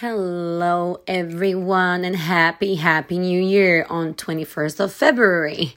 Hello, everyone, and happy, happy new year on 21st of February.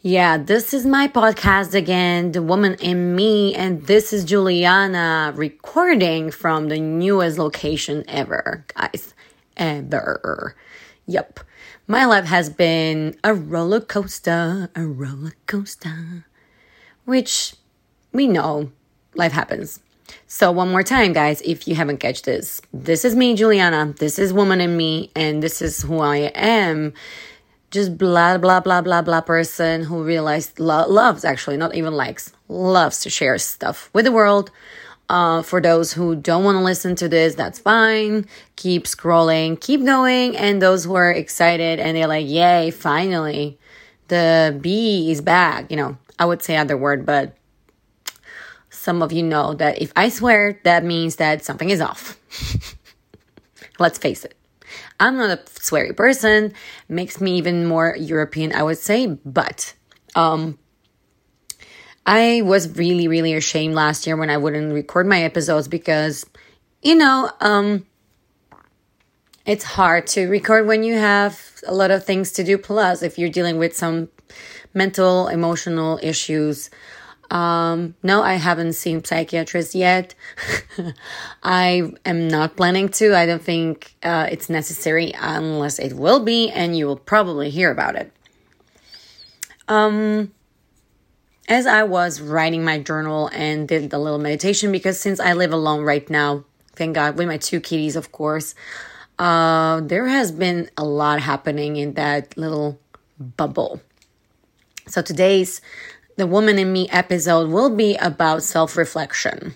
Yeah, this is my podcast again, The Woman in Me, and this is Juliana recording from the newest location ever, guys. Ever. Yep. My life has been a roller coaster, a roller coaster, which we know life happens. So one more time, guys, if you haven't catch this, this is me, Juliana. This is woman in me, and this is who I am. Just blah blah blah blah blah person who realized lo- loves actually not even likes loves to share stuff with the world. Uh, for those who don't want to listen to this, that's fine. Keep scrolling, keep going. And those who are excited and they're like, "Yay! Finally, the bee is back." You know, I would say other word, but some of you know that if I swear, that means that something is off. Let's face it. I'm not a sweary person. Makes me even more European, I would say. But um, I was really, really ashamed last year when I wouldn't record my episodes because, you know, um, it's hard to record when you have a lot of things to do. Plus, if you're dealing with some mental, emotional issues, um, no, I haven't seen psychiatrist yet. I am not planning to. I don't think uh, it's necessary unless it will be, and you will probably hear about it. Um, as I was writing my journal and did the little meditation, because since I live alone right now, thank God, with my two kitties, of course, uh, there has been a lot happening in that little bubble. So today's the Woman in Me episode will be about self reflection.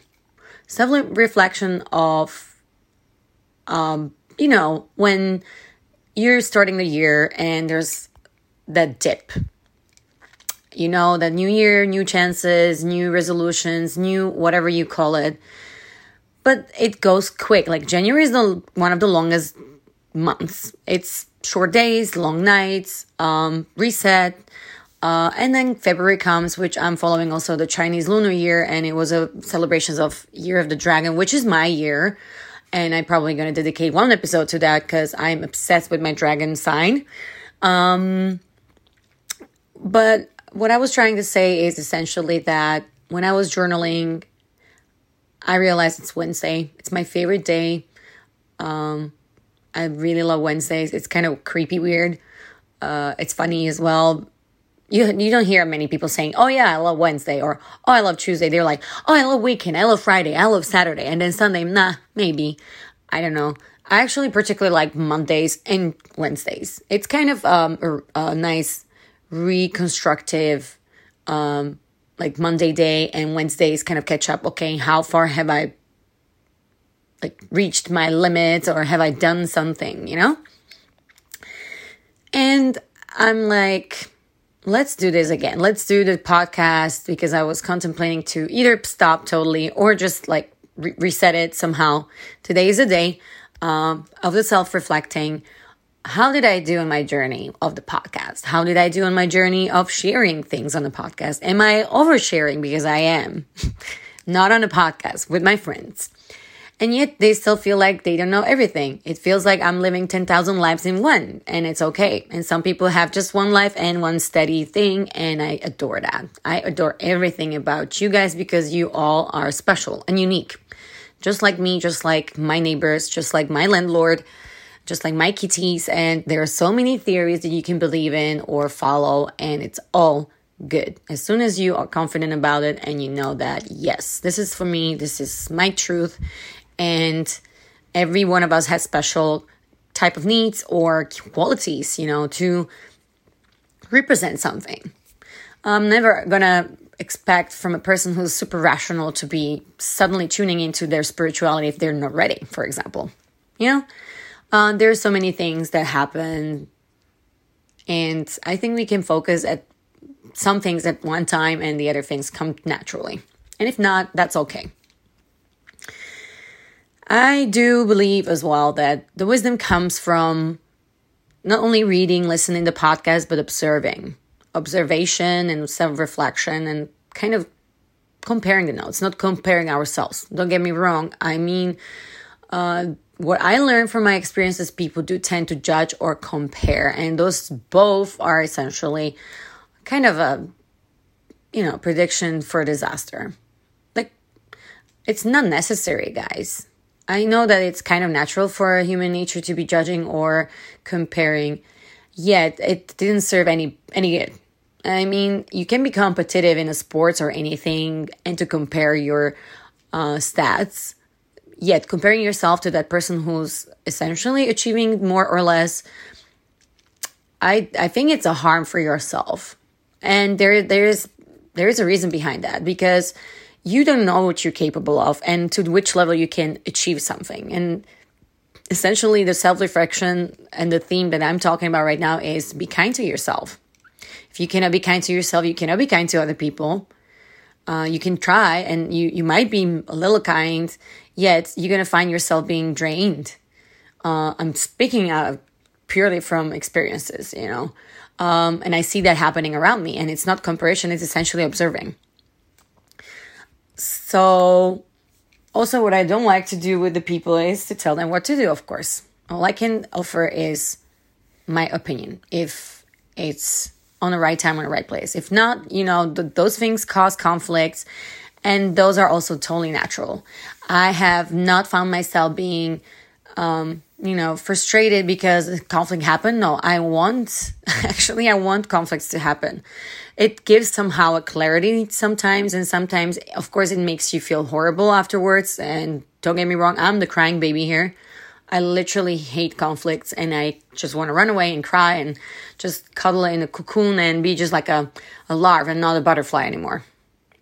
Self reflection of, um, you know, when you're starting the year and there's that dip. You know, the new year, new chances, new resolutions, new whatever you call it. But it goes quick. Like January is the one of the longest months. It's short days, long nights, um, reset uh, and then February comes, which I'm following also the Chinese Lunar Year, and it was a celebrations of Year of the Dragon, which is my year, and I'm probably going to dedicate one episode to that because I'm obsessed with my dragon sign. Um, but what I was trying to say is essentially that when I was journaling, I realized it's Wednesday. It's my favorite day. Um, I really love Wednesdays. It's kind of creepy weird. Uh, it's funny as well you you don't hear many people saying, "Oh yeah, I love Wednesday," or "Oh, I love Tuesday." They're like, "Oh, I love weekend. I love Friday. I love Saturday," and then Sunday, nah, maybe. I don't know. I actually particularly like Mondays and Wednesdays. It's kind of um, a, nice reconstructive, um, like Monday day and Wednesdays kind of catch up. Okay, how far have I like reached my limits, or have I done something? You know. And I'm like let's do this again. Let's do the podcast because I was contemplating to either stop totally or just like re- reset it somehow. Today is a day um, of the self reflecting. How did I do in my journey of the podcast? How did I do in my journey of sharing things on the podcast? Am I oversharing because I am? Not on the podcast with my friends and yet they still feel like they don't know everything. It feels like I'm living 10,000 lives in one, and it's okay. And some people have just one life and one steady thing, and I adore that. I adore everything about you guys because you all are special and unique. Just like me, just like my neighbors, just like my landlord, just like my kitties. And there are so many theories that you can believe in or follow, and it's all good. As soon as you are confident about it and you know that, yes, this is for me, this is my truth, and every one of us has special type of needs or qualities you know to represent something. I'm never gonna expect from a person who's super rational to be suddenly tuning into their spirituality if they're not ready for example. You know? Uh, there's so many things that happen and i think we can focus at some things at one time and the other things come naturally. And if not that's okay I do believe as well that the wisdom comes from not only reading, listening to podcasts, but observing. Observation and self reflection and kind of comparing the notes, not comparing ourselves. Don't get me wrong. I mean, uh, what I learned from my experiences, people do tend to judge or compare, and those both are essentially kind of a you know prediction for disaster. Like it's not necessary, guys. I know that it's kind of natural for human nature to be judging or comparing, yet it didn't serve any any good. I mean, you can be competitive in a sports or anything and to compare your uh, stats, yet comparing yourself to that person who's essentially achieving more or less, I I think it's a harm for yourself, and there there's there is a reason behind that because you don't know what you're capable of and to which level you can achieve something and essentially the self-reflection and the theme that i'm talking about right now is be kind to yourself if you cannot be kind to yourself, you cannot be kind to other people. Uh, you can try and you, you might be a little kind, yet you're going to find yourself being drained. Uh, I'm speaking out purely from experiences, you know, um, and I see that happening around me. And it's not comparison, it's essentially observing. So, also, what I don't like to do with the people is to tell them what to do, of course. All I can offer is my opinion. If it's on the right time on the right place. If not, you know, th- those things cause conflicts and those are also totally natural. I have not found myself being um, you know, frustrated because conflict happened. No, I want, actually, I want conflicts to happen. It gives somehow a clarity sometimes, and sometimes, of course, it makes you feel horrible afterwards. And don't get me wrong, I'm the crying baby here. I literally hate conflicts and I just want to run away and cry and just cuddle in a cocoon and be just like a, a larva and not a butterfly anymore.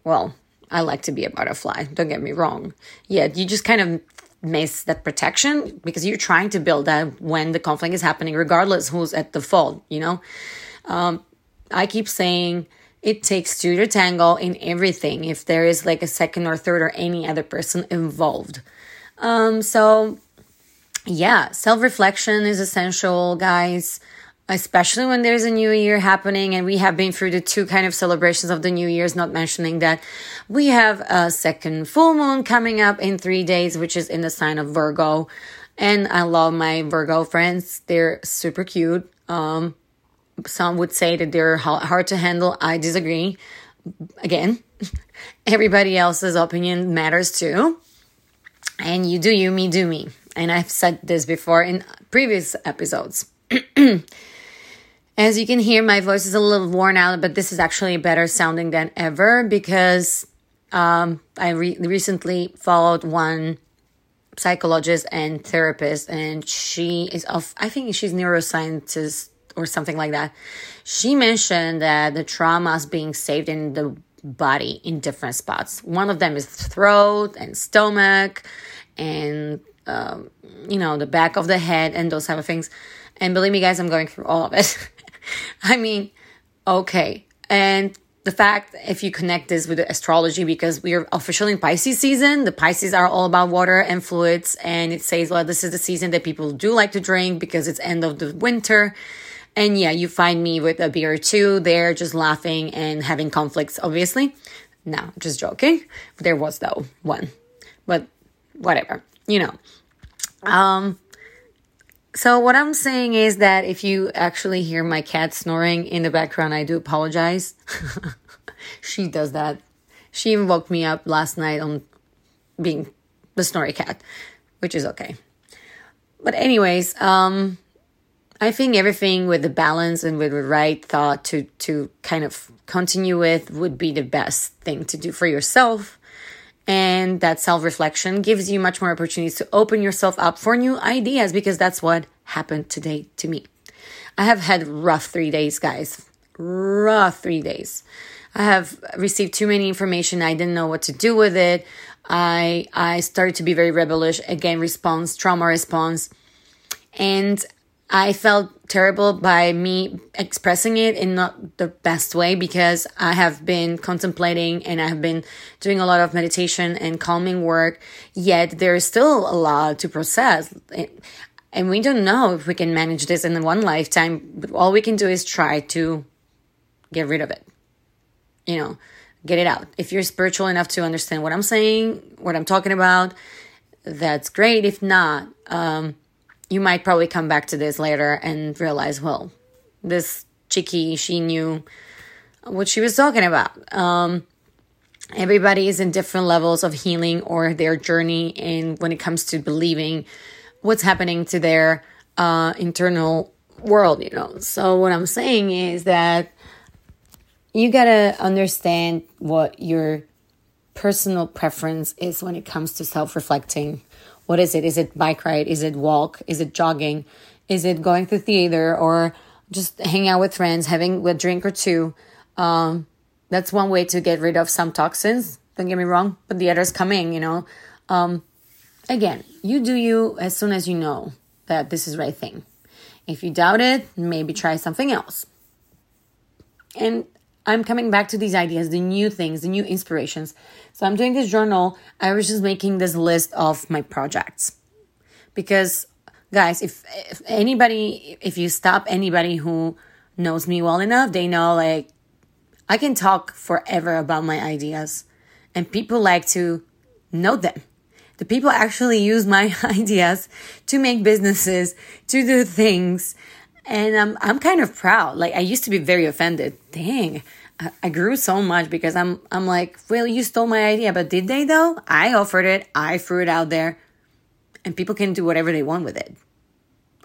Well, I like to be a butterfly, don't get me wrong. Yeah, you just kind of miss that protection because you're trying to build that when the conflict is happening, regardless who's at the fault, you know? Um, I keep saying it takes two to tango in everything if there is like a second or third or any other person involved. Um, so yeah, self reflection is essential, guys, especially when there's a new year happening. And we have been through the two kind of celebrations of the new year's, not mentioning that we have a second full moon coming up in three days, which is in the sign of Virgo. And I love my Virgo friends, they're super cute. Um, some would say that they're hard to handle. I disagree. Again, everybody else's opinion matters too. And you do you, me do me and I've said this before in previous episodes. As you can hear, my voice is a little worn out, but this is actually better sounding than ever because um, I re- recently followed one psychologist and therapist, and she is of, I think she's neuroscientist or something like that. She mentioned that the trauma is being saved in the body in different spots. One of them is throat and stomach and um, you know, the back of the head and those type of things. And believe me, guys, I'm going through all of it. I mean, okay. And the fact, if you connect this with the astrology, because we are officially in Pisces season, the Pisces are all about water and fluids. And it says, well, this is the season that people do like to drink because it's end of the winter. And yeah, you find me with a beer or two there, just laughing and having conflicts, obviously. No, just joking. There was though one, but whatever you know. Um, so what I'm saying is that if you actually hear my cat snoring in the background, I do apologize. she does that. She even woke me up last night on being the snory cat, which is okay. But anyways, um, I think everything with the balance and with the right thought to to kind of continue with would be the best thing to do for yourself and that self reflection gives you much more opportunities to open yourself up for new ideas because that's what happened today to me. I have had rough three days, guys. Rough three days. I have received too many information. I didn't know what to do with it. I I started to be very rebellious again, response, trauma response. And I felt terrible by me expressing it in not the best way because I have been contemplating and I have been doing a lot of meditation and calming work, yet there is still a lot to process. And we don't know if we can manage this in one lifetime, but all we can do is try to get rid of it. You know, get it out. If you're spiritual enough to understand what I'm saying, what I'm talking about, that's great. If not, um, you might probably come back to this later and realize, well, this chickie, she knew what she was talking about. Um, everybody is in different levels of healing or their journey and when it comes to believing what's happening to their uh, internal world you know so what i'm saying is that you gotta understand what your personal preference is when it comes to self-reflecting what is it is it bike ride is it walk is it jogging is it going to theater or just hang out with friends having a drink or two um, that's one way to get rid of some toxins. Don't get me wrong, but the others coming, you know. Um, again, you do you as soon as you know that this is right thing. If you doubt it, maybe try something else. And I'm coming back to these ideas, the new things, the new inspirations. So I'm doing this journal. I was just making this list of my projects. Because guys, if, if anybody if you stop anybody who knows me well enough, they know like I can talk forever about my ideas, and people like to know them. The people actually use my ideas to make businesses, to do things, and I'm I'm kind of proud. Like I used to be very offended. Dang, I, I grew so much because I'm I'm like, well, you stole my idea, but did they though? I offered it, I threw it out there, and people can do whatever they want with it.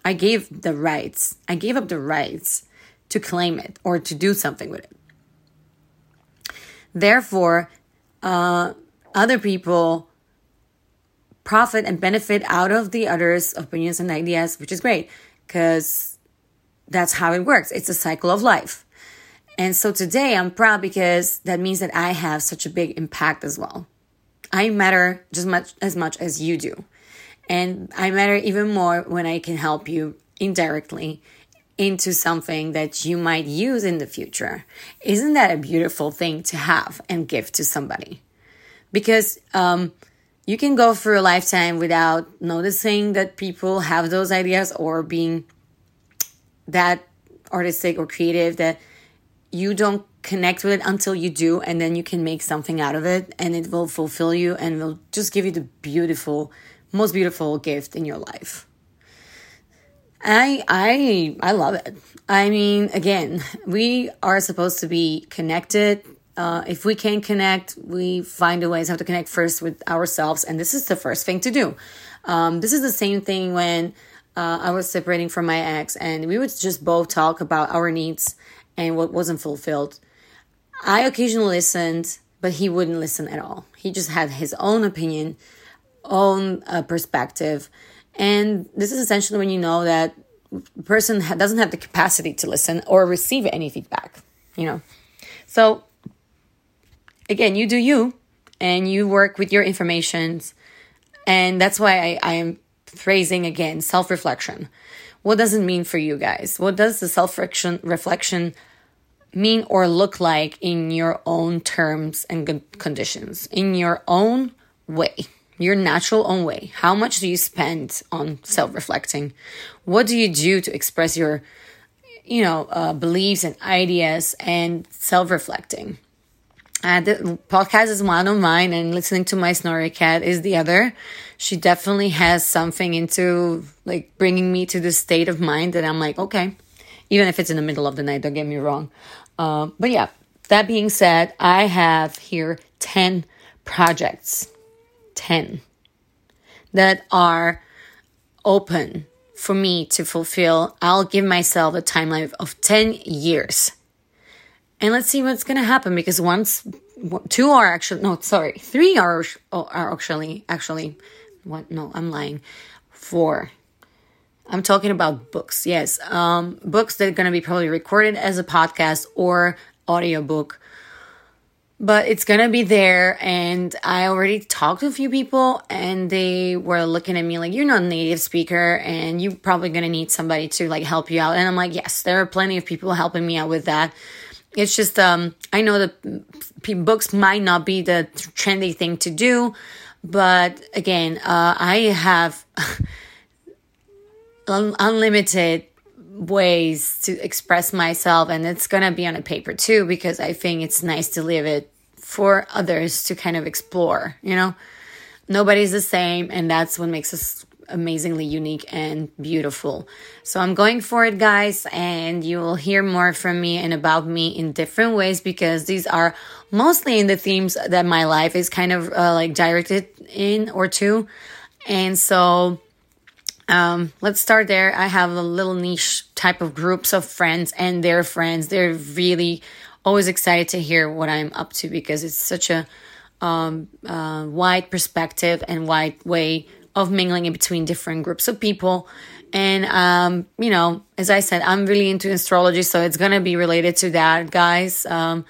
I gave the rights. I gave up the rights to claim it or to do something with it. Therefore, uh, other people profit and benefit out of the others' opinions and ideas, which is great because that's how it works. It's a cycle of life. And so today I'm proud because that means that I have such a big impact as well. I matter just much as much as you do. And I matter even more when I can help you indirectly into something that you might use in the future. Isn't that a beautiful thing to have and give to somebody? Because um, you can go through a lifetime without noticing that people have those ideas or being that artistic or creative that you don't connect with it until you do and then you can make something out of it and it will fulfill you and will just give you the beautiful most beautiful gift in your life I I I love it. I mean, again, we are supposed to be connected. Uh, if we can't connect, we find a ways how to connect first with ourselves, and this is the first thing to do. Um, this is the same thing when uh, I was separating from my ex, and we would just both talk about our needs and what wasn't fulfilled. I occasionally listened, but he wouldn't listen at all. He just had his own opinion, own uh, perspective and this is essentially when you know that person doesn't have the capacity to listen or receive any feedback, you know. So again, you do you and you work with your informations. And that's why I, I am phrasing again self reflection. What does it mean for you guys? What does the self reflection mean or look like in your own terms and conditions, in your own way? your natural own way. How much do you spend on self reflecting? What do you do to express your, you know, uh, beliefs and ideas and self reflecting? Uh, the podcast is one of mine, and listening to my snoring cat is the other. She definitely has something into like bringing me to the state of mind that I'm like, okay, even if it's in the middle of the night, don't get me wrong. Uh, but yeah, that being said, I have here 10 projects 10 that are open for me to fulfill. I'll give myself a timeline of 10 years. And let's see what's going to happen because once two are actually no sorry, three are are actually actually what no, I'm lying. Four. I'm talking about books. Yes. Um books that are going to be probably recorded as a podcast or audiobook but it's gonna be there and i already talked to a few people and they were looking at me like you're not a native speaker and you're probably gonna need somebody to like help you out and i'm like yes there are plenty of people helping me out with that it's just um i know that books might not be the trendy thing to do but again uh, i have unlimited ways to express myself and it's to be on a paper too because i think it's nice to leave it for others to kind of explore you know? Nobody's the same, and that's what makes us amazingly unique and beautiful. So I'm going for it, guys, and you will hear more from me and about me in different ways because these are mostly in the themes that my life is kind of uh, like directed in or to. And so um, let's start there. I have a little niche type of groups of friends and their friends. They're really always excited to hear what I'm up to because it's such a um, uh, wide perspective and wide way of mingling in between different groups of people. And, um, you know, as I said, I'm really into astrology, so it's going to be related to that, guys. Um,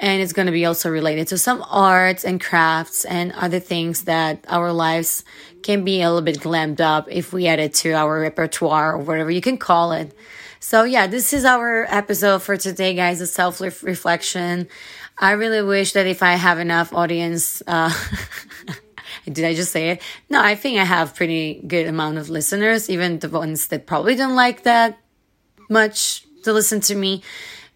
and it's going to be also related to some arts and crafts and other things that our lives can be a little bit glammed up if we add it to our repertoire or whatever you can call it. So, yeah, this is our episode for today, guys, a self reflection. I really wish that if I have enough audience, uh, Did I just say it? No, I think I have pretty good amount of listeners, even the ones that probably don't like that much to listen to me.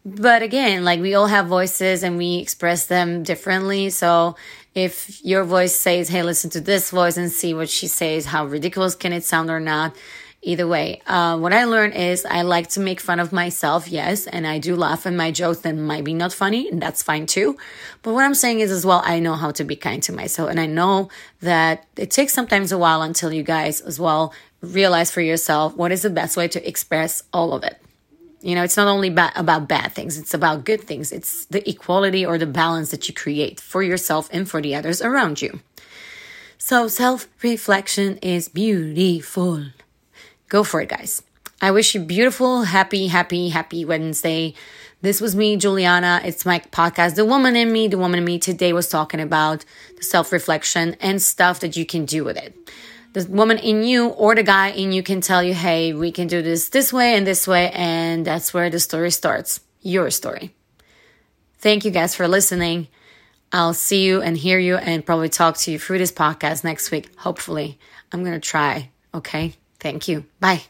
But again, like we all have voices and we express them differently. So if your voice says, Hey, listen to this voice and see what she says, how ridiculous can it sound or not? Either way. Uh, what I learned is I like to make fun of myself, yes, and I do laugh at my jokes that might be not funny, and that's fine too. But what I'm saying is as well, I know how to be kind to myself, and I know that it takes sometimes a while until you guys as well realize for yourself what is the best way to express all of it. You know, it's not only ba- about bad things, it's about good things. It's the equality or the balance that you create for yourself and for the others around you. So, self reflection is beautiful. Go for it, guys. I wish you beautiful, happy, happy, happy Wednesday. This was me, Juliana. It's my podcast, The Woman in Me. The Woman in Me today was talking about the self reflection and stuff that you can do with it. The woman in you or the guy in you can tell you, hey, we can do this this way and this way. And that's where the story starts your story. Thank you guys for listening. I'll see you and hear you and probably talk to you through this podcast next week. Hopefully, I'm going to try. Okay. Thank you. Bye.